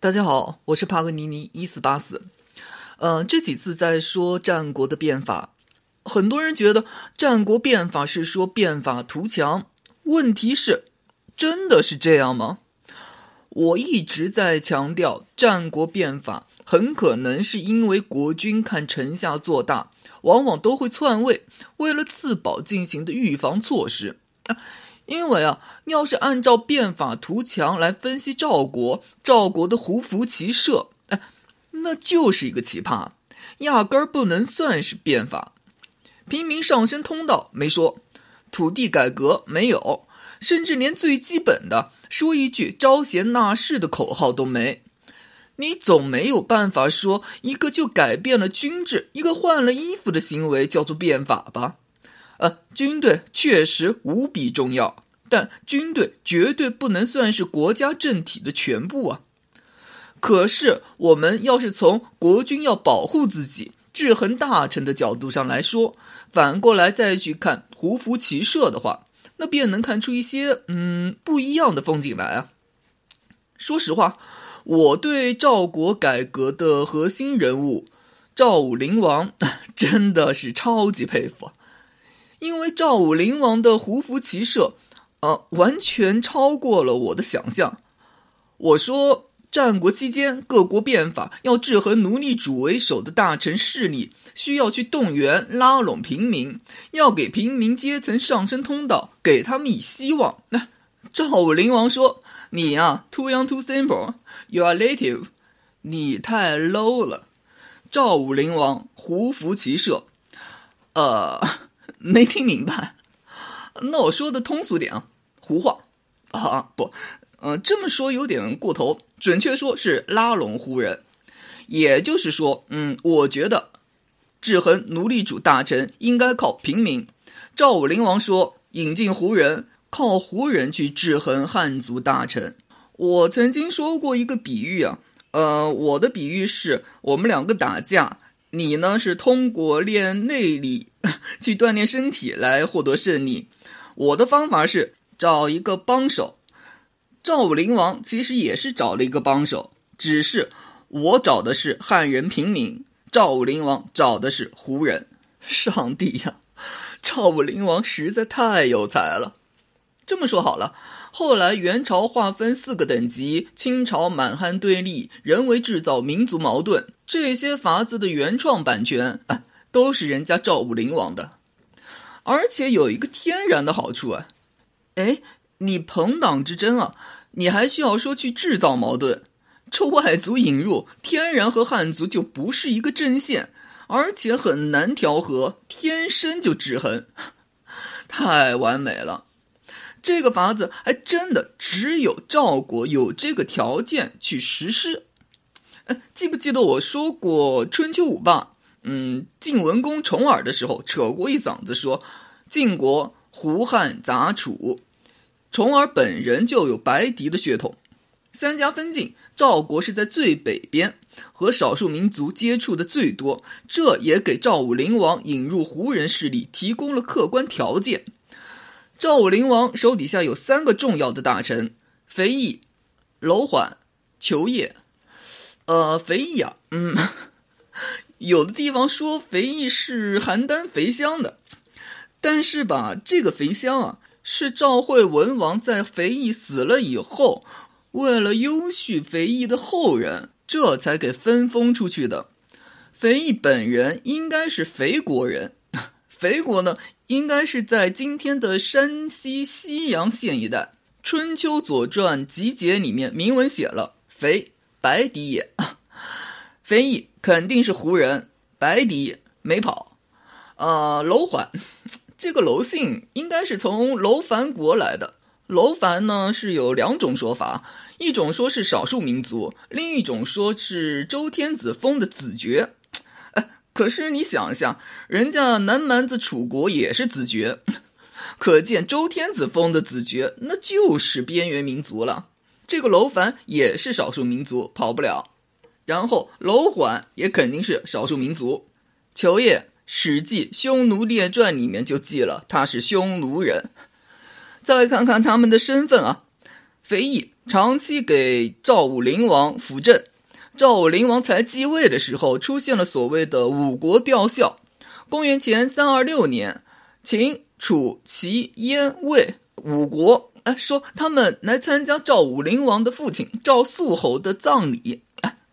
大家好，我是帕格尼尼一四八四。呃，这几次在说战国的变法，很多人觉得战国变法是说变法图强。问题是，真的是这样吗？我一直在强调，战国变法很可能是因为国君看臣下做大，往往都会篡位，为了自保进行的预防措施啊。因为啊，要是按照变法图强来分析赵国，赵国的胡服骑射，哎，那就是一个奇葩，压根儿不能算是变法。平民上升通道没说，土地改革没有，甚至连最基本的说一句招贤纳士的口号都没。你总没有办法说一个就改变了军制，一个换了衣服的行为叫做变法吧？呃，军队确实无比重要，但军队绝对不能算是国家政体的全部啊。可是，我们要是从国君要保护自己、制衡大臣的角度上来说，反过来再去看胡服骑射的话，那便能看出一些嗯不一样的风景来啊。说实话，我对赵国改革的核心人物赵武灵王 真的是超级佩服。因为赵武灵王的胡服骑射，呃，完全超过了我的想象。我说，战国期间各国变法要制衡奴隶主为首的大臣势力，需要去动员拉拢平民，要给平民阶层上升通道，给他们以希望。那赵武灵王说：“你呀，too young, too simple. You are native. 你太 low 了。”赵武灵王胡服骑射，呃。没听明白，那我说的通俗点啊，胡话啊不，呃这么说有点过头，准确说是拉拢胡人，也就是说，嗯，我觉得制衡奴隶主大臣应该靠平民。赵武灵王说引进胡人，靠胡人去制衡汉族大臣。我曾经说过一个比喻啊，呃，我的比喻是我们两个打架。你呢是通过练内力 去锻炼身体来获得胜利，我的方法是找一个帮手。赵武灵王其实也是找了一个帮手，只是我找的是汉人平民，赵武灵王找的是胡人。上帝呀，赵武灵王实在太有才了。这么说好了。后来元朝划分四个等级，清朝满汉对立，人为制造民族矛盾，这些法子的原创版权啊，都是人家赵武灵王的，而且有一个天然的好处啊，哎，你朋党之争啊，你还需要说去制造矛盾，这外族引入，天然和汉族就不是一个阵线，而且很难调和，天生就制衡，太完美了。这个法子还真的只有赵国有这个条件去实施。哎，记不记得我说过春秋五霸？嗯，晋文公重耳的时候扯过一嗓子说，晋国胡汉杂楚，重耳本人就有白狄的血统。三家分晋，赵国是在最北边，和少数民族接触的最多，这也给赵武灵王引入胡人势力提供了客观条件。赵武灵王手底下有三个重要的大臣：肥义、楼缓、裘业。呃，肥义啊，嗯，有的地方说肥义是邯郸肥乡的，但是吧，这个肥乡啊，是赵惠文王在肥义死了以后，为了优恤肥义的后人，这才给分封出去的。肥义本人应该是肥国人。肥国呢，应该是在今天的山西西阳县一带。《春秋左传集解》里面明文写了：“肥，白狄也。”非议肯定是胡人，白狄没跑。呃，楼缓，这个楼姓应该是从楼烦国来的。楼烦呢是有两种说法，一种说是少数民族，另一种说是周天子封的子爵。可是你想一下，人家南蛮子楚国也是子爵，可见周天子封的子爵那就是边缘民族了。这个楼烦也是少数民族，跑不了。然后楼缓也肯定是少数民族。裘业，《史记·匈奴列传》里面就记了他是匈奴人。再看看他们的身份啊，肥义长期给赵武灵王辅政，赵武灵王才继位的时候，出现了所谓的五国吊孝。公元前三二六年，秦、楚、齐、燕、魏五国，哎，说他们来参加赵武灵王的父亲赵肃侯的葬礼，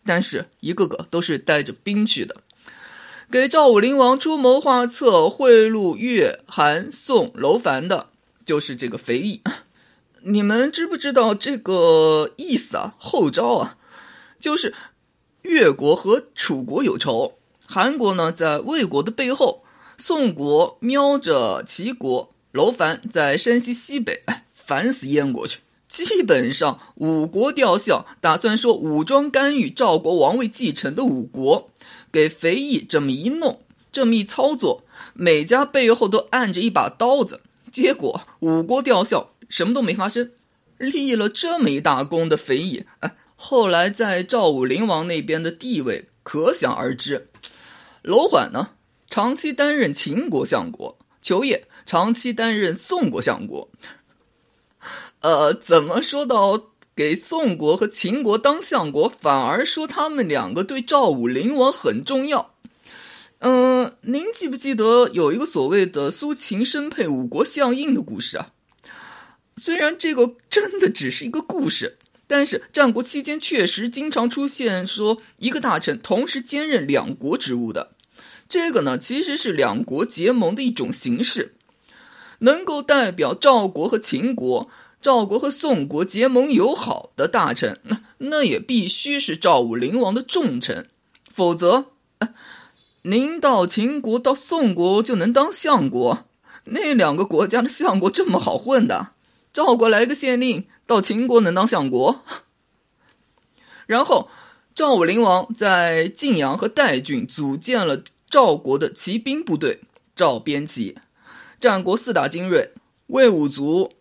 但是一个个都是带着兵去的。给赵武灵王出谋划策、贿赂越、韩、宋、楼烦的，就是这个肥义。你们知不知道这个意思啊？后招啊，就是越国和楚国有仇，韩国呢在魏国的背后，宋国瞄着齐国，楼烦在山西西北，烦死燕国去。基本上五国吊孝，打算说武装干预赵国王位继承的五国。给肥义这么一弄，这么一操作，每家背后都按着一把刀子，结果五国吊孝，什么都没发生。立了这么一大功的肥义，哎，后来在赵武灵王那边的地位可想而知。楼缓呢，长期担任秦国相国；求也长期担任宋国相国。呃，怎么说到？给宋国和秦国当相国，反而说他们两个对赵武灵王很重要。嗯，您记不记得有一个所谓的苏秦身配五国相印的故事啊？虽然这个真的只是一个故事，但是战国期间确实经常出现说一个大臣同时兼任两国职务的。这个呢，其实是两国结盟的一种形式，能够代表赵国和秦国。赵国和宋国结盟友好的大臣，那也必须是赵武灵王的重臣，否则，您到秦国到宋国就能当相国？那两个国家的相国这么好混的？赵国来个县令到秦国能当相国？然后，赵武灵王在晋阳和代郡组建了赵国的骑兵部队——赵边骑，战国四大精锐，魏武卒。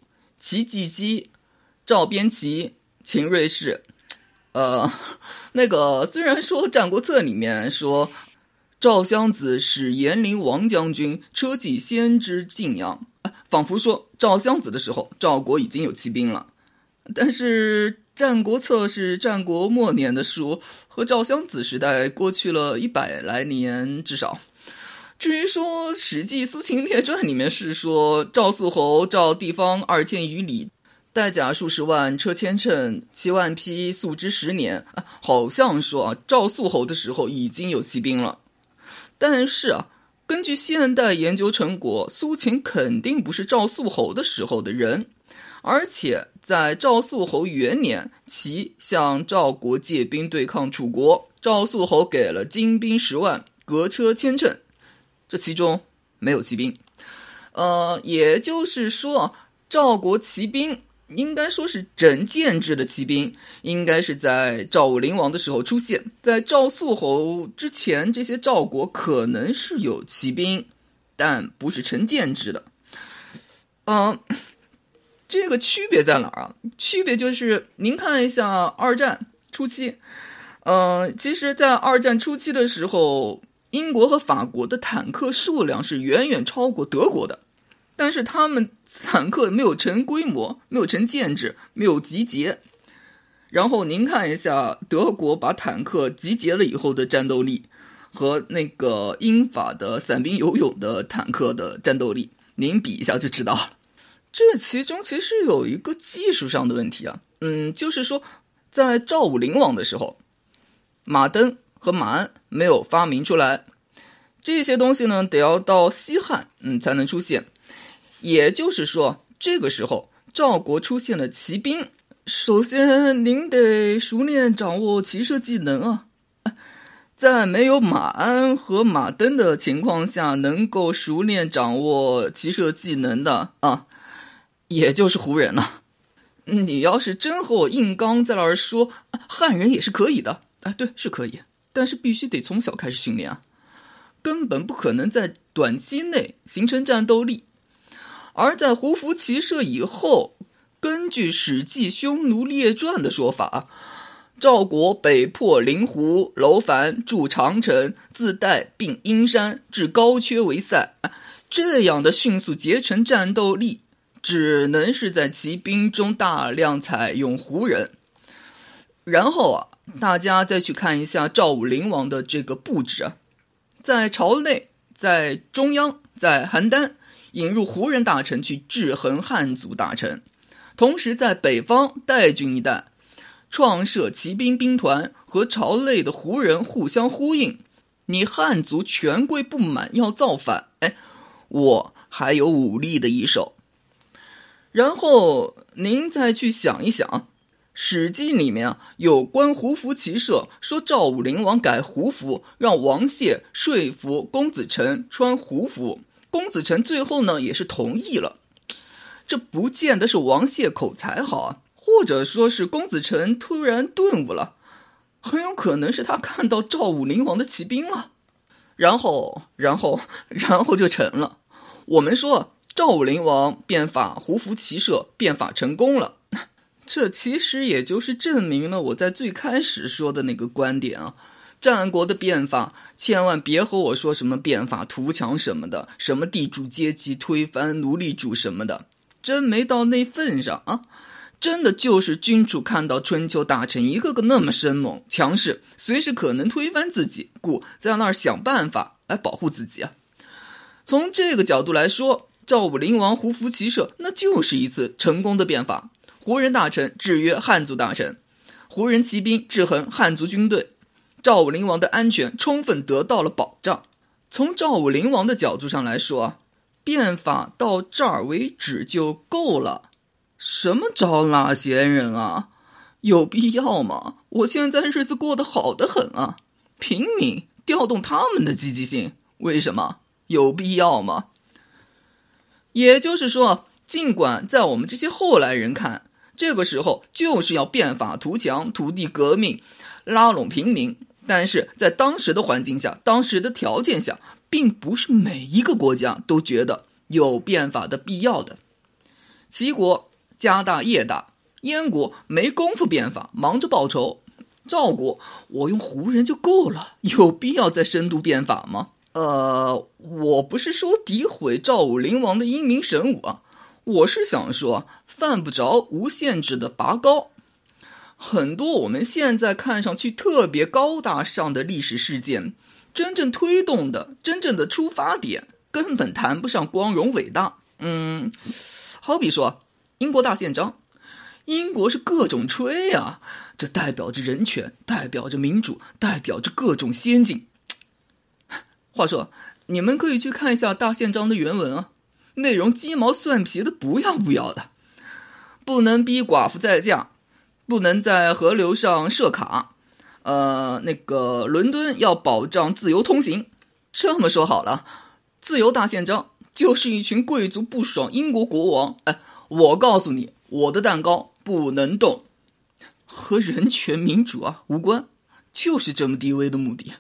齐季基、赵边骑、秦瑞士，呃，那个虽然说《战国策》里面说赵襄子使延陵王将军车骑先知晋阳，仿佛说赵襄子的时候赵国已经有骑兵了，但是《战国策》是战国末年的书，和赵襄子时代过去了一百来年至少。至于说《史记·苏秦列传》里面是说赵肃侯赵地方二千余里，带甲数十万，车千乘，七万匹，素之十年啊。好像说啊，赵肃侯的时候已经有骑兵了。但是啊，根据现代研究成果，苏秦肯定不是赵肃侯的时候的人。而且在赵肃侯元年，齐向赵国借兵对抗楚国，赵肃侯给了精兵十万，革车千乘。这其中没有骑兵，呃，也就是说，赵国骑兵应该说是整建制的骑兵，应该是在赵武灵王的时候出现在赵肃侯之前，这些赵国可能是有骑兵，但不是成建制的。嗯，这个区别在哪儿啊？区别就是您看一下二战初期，嗯，其实，在二战初期的时候。英国和法国的坦克数量是远远超过德国的，但是他们坦克没有成规模，没有成建制，没有集结。然后您看一下德国把坦克集结了以后的战斗力，和那个英法的散兵游勇的坦克的战斗力，您比一下就知道了。这其中其实有一个技术上的问题啊，嗯，就是说在赵武灵王的时候，马登。和马鞍没有发明出来，这些东西呢，得要到西汉，嗯，才能出现。也就是说，这个时候赵国出现了骑兵，首先您得熟练掌握骑射技能啊。在没有马鞍和马镫的情况下，能够熟练掌握骑射技能的啊，也就是胡人了。你要是真和我硬刚，在那儿说汉人也是可以的，哎，对，是可以。但是必须得从小开始训练啊，根本不可能在短期内形成战斗力。而在胡服骑射以后，根据《史记·匈奴列传》的说法，赵国北破灵狐，楼烦筑长城，自带并阴山，至高阙为塞，这样的迅速结成战斗力，只能是在骑兵中大量采用胡人。然后啊，大家再去看一下赵武灵王的这个布置啊，在朝内，在中央，在邯郸引入胡人大臣去制衡汉族大臣，同时在北方代郡一带创设骑兵兵团和朝内的胡人互相呼应。你汉族权贵不满要造反，哎，我还有武力的一手。然后您再去想一想。《史记》里面啊有关胡服骑射，说赵武灵王改胡服，让王谢说服公子成穿胡服。公子成最后呢也是同意了。这不见得是王谢口才好啊，或者说是公子成突然顿悟了，很有可能是他看到赵武灵王的骑兵了，然后，然后，然后就成了。我们说赵武灵王变法胡服骑射，变法成功了。这其实也就是证明了我在最开始说的那个观点啊，战国的变法，千万别和我说什么变法图强什么的，什么地主阶级推翻奴隶主什么的，真没到那份上啊！真的就是君主看到春秋大臣一个个那么生猛强势，随时可能推翻自己，故在那儿想办法来保护自己啊。从这个角度来说，赵武灵王胡服骑射，那就是一次成功的变法。胡人大臣制约汉族大臣，胡人骑兵制衡汉族军队，赵武灵王的安全充分得到了保障。从赵武灵王的角度上来说，变法到这儿为止就够了。什么招纳贤人啊，有必要吗？我现在日子过得好得很啊，平民调动他们的积极性，为什么有必要吗？也就是说，尽管在我们这些后来人看，这个时候就是要变法图强、土地革命、拉拢平民，但是在当时的环境下、当时的条件下，并不是每一个国家都觉得有变法的必要的。齐国家大业大，燕国没工夫变法，忙着报仇；赵国我用胡人就够了，有必要再深度变法吗？呃，我不是说诋毁赵武灵王的英明神武啊。我是想说，犯不着无限制的拔高。很多我们现在看上去特别高大上的历史事件，真正推动的、真正的出发点，根本谈不上光荣伟大。嗯，好比说英国大宪章，英国是各种吹啊，这代表着人权，代表着民主，代表着各种先进。话说，你们可以去看一下大宪章的原文啊。内容鸡毛蒜皮的不要不要的，不能逼寡妇再嫁，不能在河流上设卡，呃，那个伦敦要保障自由通行。这么说好了，自由大宪章就是一群贵族不爽英国国王。哎，我告诉你，我的蛋糕不能动，和人权民主啊无关，就是这么低微的目的。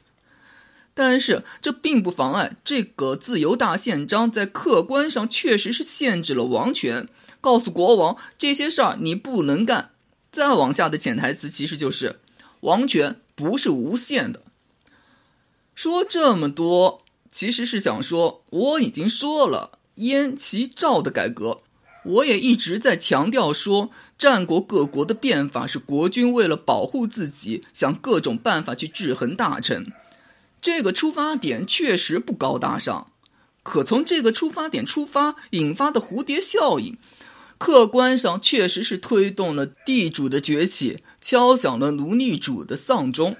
但是这并不妨碍这个自由大宪章在客观上确实是限制了王权，告诉国王这些事儿你不能干。再往下的潜台词其实就是，王权不是无限的。说这么多，其实是想说我已经说了燕齐赵的改革，我也一直在强调说战国各国的变法是国君为了保护自己，想各种办法去制衡大臣。这个出发点确实不高大上，可从这个出发点出发引发的蝴蝶效应，客观上确实是推动了地主的崛起，敲响了奴隶主的丧钟，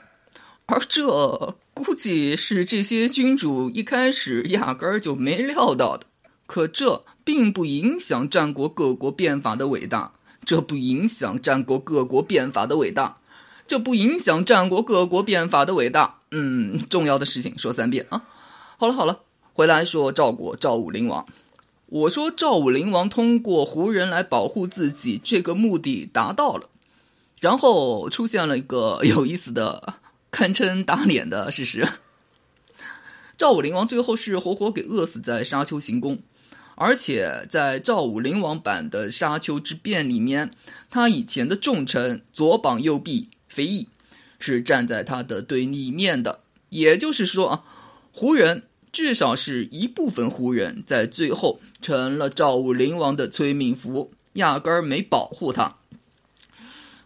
而这估计是这些君主一开始压根儿就没料到的。可这并不影响战国各国变法的伟大，这不影响战国各国变法的伟大。这不影响战国各国变法的伟大。嗯，重要的事情说三遍啊。好了好了，回来说赵国赵武灵王。我说赵武灵王通过胡人来保护自己，这个目的达到了。然后出现了一个有意思的、堪称打脸的事实：赵武灵王最后是活活给饿死在沙丘行宫。而且在赵武灵王版的沙丘之变里面，他以前的重臣左膀右臂。肥义是站在他的对立面的，也就是说啊，胡人至少是一部分胡人在最后成了赵武灵王的催命符，压根儿没保护他。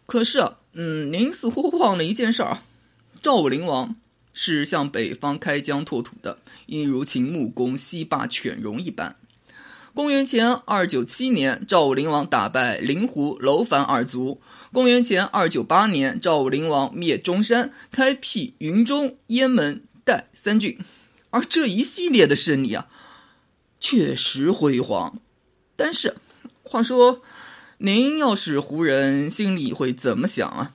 可是啊，嗯，您似乎忘了一件事儿啊，赵武灵王是向北方开疆拓土的，一如秦穆公西霸犬戎一般。公元前二九七年，赵武灵王打败灵狐、楼烦二族。公元前二九八年，赵武灵王灭中山，开辟云中、雁门、代三郡。而这一系列的胜利啊，确实辉煌。但是，话说，您要是胡人，心里会怎么想啊？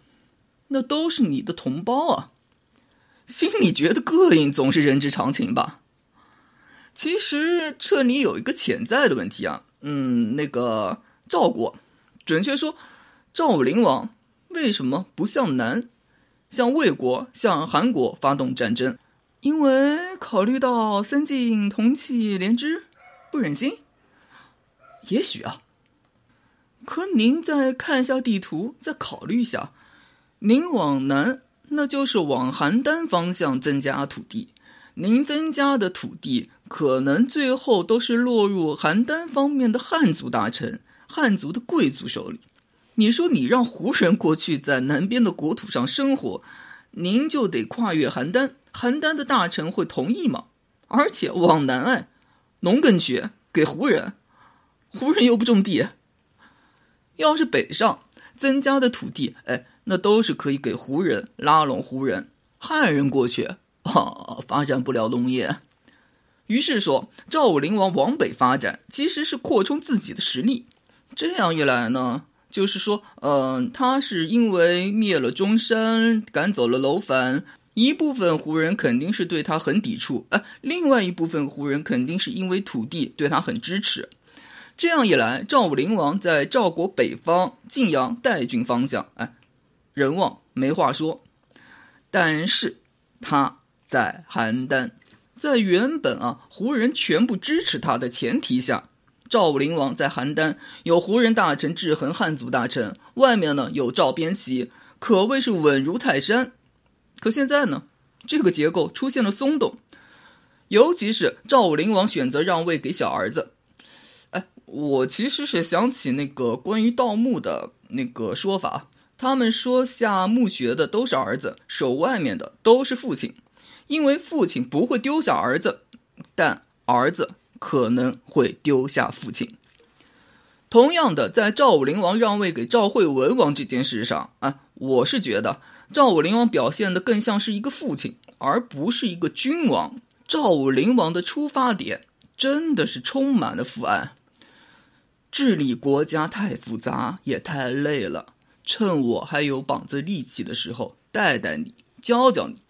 那都是你的同胞啊，心里觉得膈应，总是人之常情吧。其实这里有一个潜在的问题啊，嗯，那个赵国，准确说，赵武灵王为什么不向南，向魏国、向韩国发动战争？因为考虑到三晋同气连枝，不忍心。也许啊，可您再看一下地图，再考虑一下，您往南，那就是往邯郸方向增加土地。您增加的土地，可能最后都是落入邯郸方面的汉族大臣、汉族的贵族手里。你说你让胡人过去在南边的国土上生活，您就得跨越邯郸，邯郸的大臣会同意吗？而且往南哎，农耕区给胡人，胡人又不种地。要是北上增加的土地，哎，那都是可以给胡人拉拢胡人，汉人过去。发展不了农业，于是说赵武灵王往北发展，其实是扩充自己的实力。这样一来呢，就是说，嗯，他是因为灭了中山，赶走了楼烦，一部分胡人肯定是对他很抵触，哎，另外一部分胡人肯定是因为土地对他很支持。这样一来，赵武灵王在赵国北方晋阳代郡方向，哎，人望没话说，但是他。在邯郸，在原本啊胡人全部支持他的前提下，赵武灵王在邯郸有胡人大臣制衡汉族大臣，外面呢有赵边旗，可谓是稳如泰山。可现在呢，这个结构出现了松动，尤其是赵武灵王选择让位给小儿子。哎，我其实是想起那个关于盗墓的那个说法，他们说下墓穴的都是儿子，守外面的都是父亲。因为父亲不会丢下儿子，但儿子可能会丢下父亲。同样的，在赵武灵王让位给赵惠文王这件事上啊，我是觉得赵武灵王表现的更像是一个父亲，而不是一个君王。赵武灵王的出发点真的是充满了父爱，治理国家太复杂也太累了，趁我还有膀子力气的时候，带带你，教教你。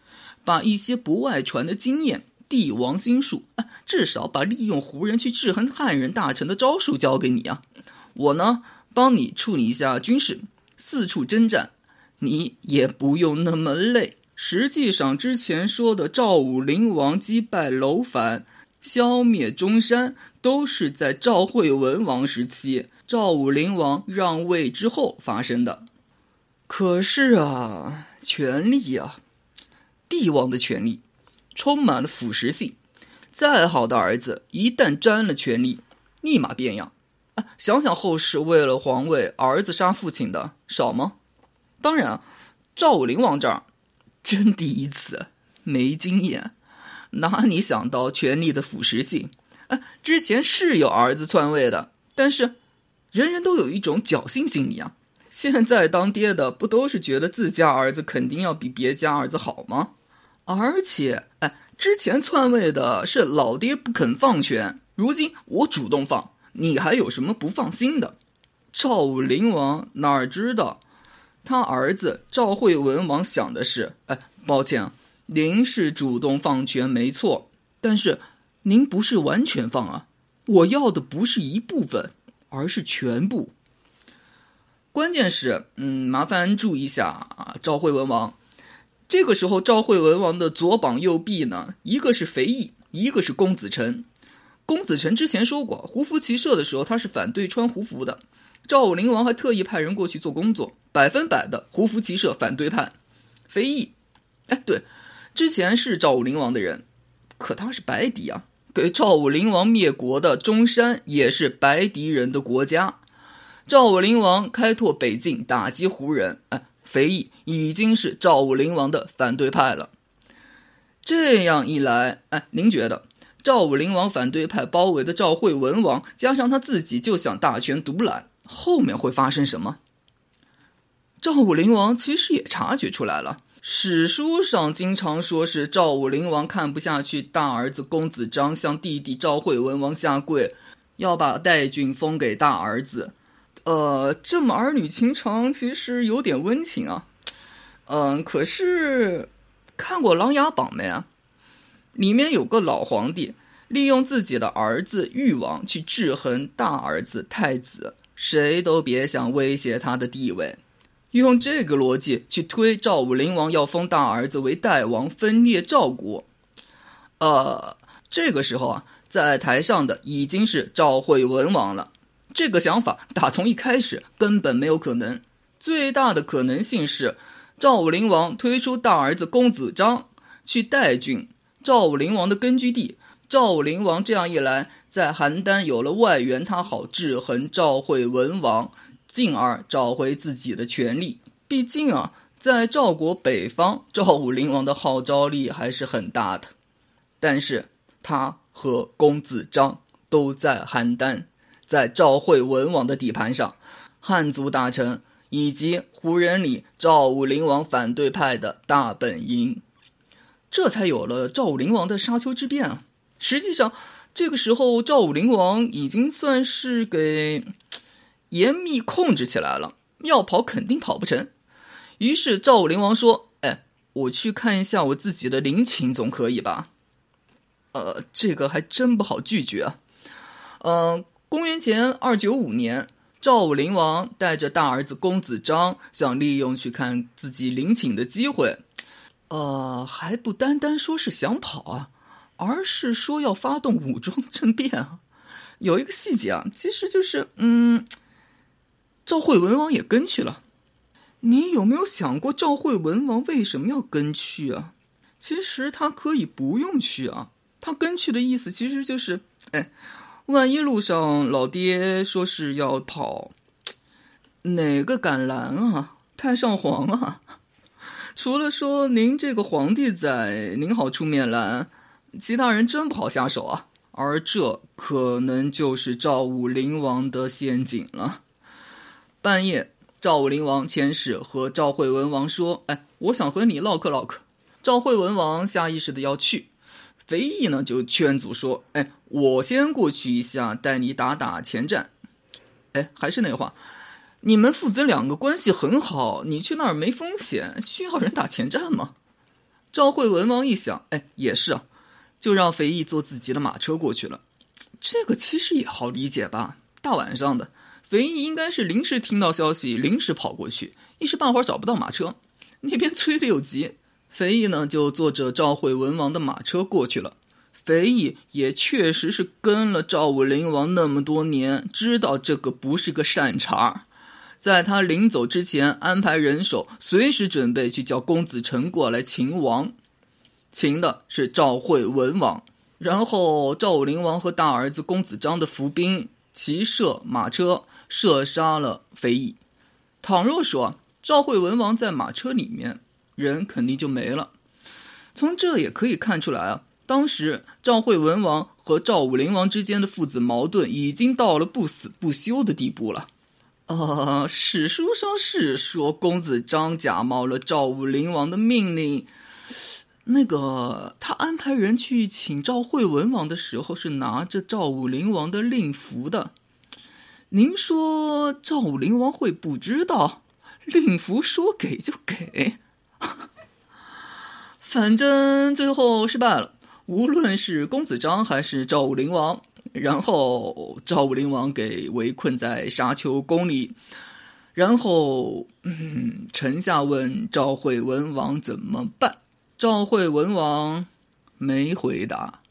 把一些不外传的经验、帝王心术，至少把利用胡人去制衡汉人大臣的招数教给你啊！我呢，帮你处理一下军事，四处征战，你也不用那么累。实际上，之前说的赵武灵王击败楼烦、消灭中山，都是在赵惠文王时期，赵武灵王让位之后发生的。可是啊，权力啊！帝王的权力充满了腐蚀性，再好的儿子一旦沾了权力，立马变样。啊，想想后世为了皇位儿子杀父亲的少吗？当然，赵武灵王这儿真第一次没经验，哪里想到权力的腐蚀性？啊，之前是有儿子篡位的，但是人人都有一种侥幸心理啊。现在当爹的不都是觉得自家儿子肯定要比别家儿子好吗？而且，哎，之前篡位的是老爹不肯放权，如今我主动放，你还有什么不放心的？赵武灵王哪知道，他儿子赵惠文王想的是，哎，抱歉，您是主动放权没错，但是您不是完全放啊，我要的不是一部分，而是全部。关键是，嗯，麻烦注意一下啊，赵惠文王。这个时候，赵惠文王的左膀右臂呢，一个是肥义，一个是公子臣。公子臣之前说过，胡服骑射的时候他是反对穿胡服的。赵武灵王还特意派人过去做工作，百分百的胡服骑射反对派。肥义，哎，对，之前是赵武灵王的人，可他是白狄啊，给赵武灵王灭国的中山也是白狄人的国家。赵武灵王开拓北境，打击胡人，哎，肥义已经是赵武灵王的反对派了。这样一来，哎，您觉得赵武灵王反对派包围的赵惠文王，加上他自己就想大权独揽，后面会发生什么？赵武灵王其实也察觉出来了。史书上经常说是赵武灵王看不下去大儿子公子章向弟弟赵惠文王下跪，要把代郡封给大儿子。呃，这么儿女情长，其实有点温情啊。嗯，可是看过《琅琊榜》没啊？里面有个老皇帝，利用自己的儿子誉王去制衡大儿子太子，谁都别想威胁他的地位。用这个逻辑去推赵武灵王要封大儿子为代王，分裂赵国。呃，这个时候啊，在台上的已经是赵惠文王了。这个想法打从一开始根本没有可能。最大的可能性是，赵武灵王推出大儿子公子章去代郡，赵武灵王的根据地。赵武灵王这样一来，在邯郸有了外援，他好制衡赵惠文王。进而找回自己的权利。毕竟啊，在赵国北方，赵武灵王的号召力还是很大的。但是他和公子章都在邯郸，在赵惠文王的地盘上，汉族大臣以及胡人里赵武灵王反对派的大本营，这才有了赵武灵王的沙丘之变啊。实际上，这个时候赵武灵王已经算是给。严密控制起来了，要跑肯定跑不成。于是赵武灵王说：“哎，我去看一下我自己的陵寝，总可以吧？”呃，这个还真不好拒绝啊。嗯，元前二九五年，赵武灵王带着大儿子公子章，想利用去看自己陵寝的机会，呃，还不单单说是想跑啊，而是说要发动武装 政变啊。有一个细节啊，其实就是，嗯。赵惠文王也跟去了，你有没有想过赵惠文王为什么要跟去啊？其实他可以不用去啊，他跟去的意思其实就是，哎，万一路上老爹说是要跑，哪个敢拦啊？太上皇啊！除了说您这个皇帝在，您好出面拦，其他人真不好下手啊。而这可能就是赵武灵王的陷阱了。半夜，赵武灵王遣使和赵惠文王说：“哎，我想和你唠嗑唠嗑。”赵惠文王下意识的要去，肥义呢就劝阻说：“哎，我先过去一下，带你打打前站。”哎，还是那话，你们父子两个关系很好，你去那儿没风险，需要人打前站吗？赵惠文王一想，哎，也是啊，就让肥义坐自己的马车过去了。这个其实也好理解吧，大晚上的。肥义应该是临时听到消息，临时跑过去，一时半会儿找不到马车，那边催的又急，肥义呢就坐着赵惠文王的马车过去了。肥义也确实是跟了赵武灵王那么多年，知道这个不是个善茬，在他临走之前安排人手，随时准备去叫公子臣过来擒王，擒的是赵惠文王，然后赵武灵王和大儿子公子章的伏兵。骑射马车射杀了肥义。倘若说赵惠文王在马车里面，人肯定就没了。从这也可以看出来啊，当时赵惠文王和赵武灵王之间的父子矛盾已经到了不死不休的地步了。呃，史书上是说公子章假冒了赵武灵王的命令。那个他安排人去请赵惠文王的时候，是拿着赵武灵王的令符的。您说赵武灵王会不知道？令符说给就给，反正最后失败了。无论是公子章还是赵武灵王，然后赵武灵王给围困在沙丘宫里，然后，嗯，臣下问赵惠文王怎么办？赵惠文王没回答，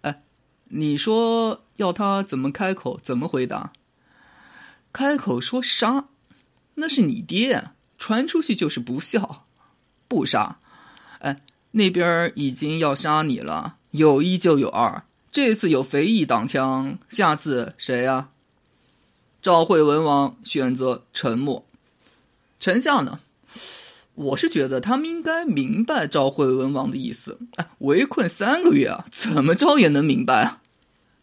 哎，你说要他怎么开口？怎么回答？开口说杀，那是你爹，传出去就是不孝；不杀，哎，那边已经要杀你了，有一就有二，这次有肥义挡枪，下次谁呀？赵惠文王选择沉默。臣下呢？我是觉得他们应该明白赵惠文王的意思。哎，围困三个月啊，怎么着也能明白啊！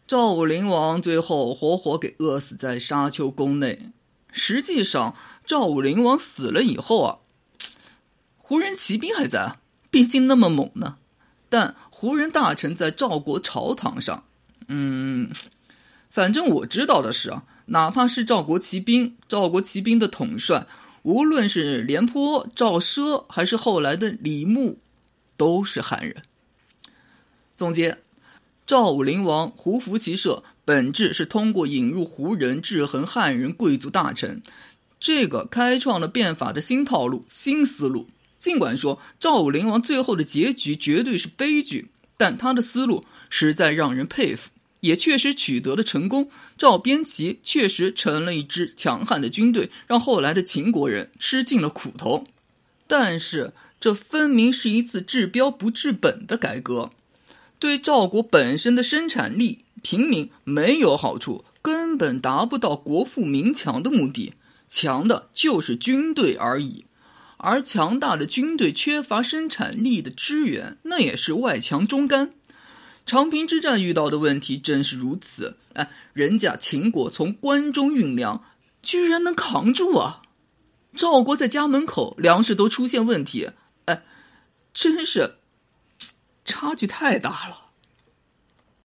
赵武灵王最后活活给饿死在沙丘宫内。实际上，赵武灵王死了以后啊，胡人骑兵还在啊，毕竟那么猛呢。但胡人大臣在赵国朝堂上，嗯，反正我知道的是啊，哪怕是赵国骑兵，赵国骑兵的统帅，无论是廉颇、赵奢，还是后来的李牧，都是汉人。总结：赵武灵王胡服骑射，本质是通过引入胡人制衡汉人贵族大臣，这个开创了变法的新套路、新思路。尽管说赵武灵王最后的结局绝对是悲剧，但他的思路实在让人佩服，也确实取得了成功。赵边骑确实成了一支强悍的军队，让后来的秦国人吃尽了苦头。但是这分明是一次治标不治本的改革，对赵国本身的生产力、平民没有好处，根本达不到国富民强的目的。强的就是军队而已。而强大的军队缺乏生产力的支援，那也是外强中干。长平之战遇到的问题正是如此。哎，人家秦国从关中运粮，居然能扛住啊！赵国在家门口粮食都出现问题，哎，真是差距太大了。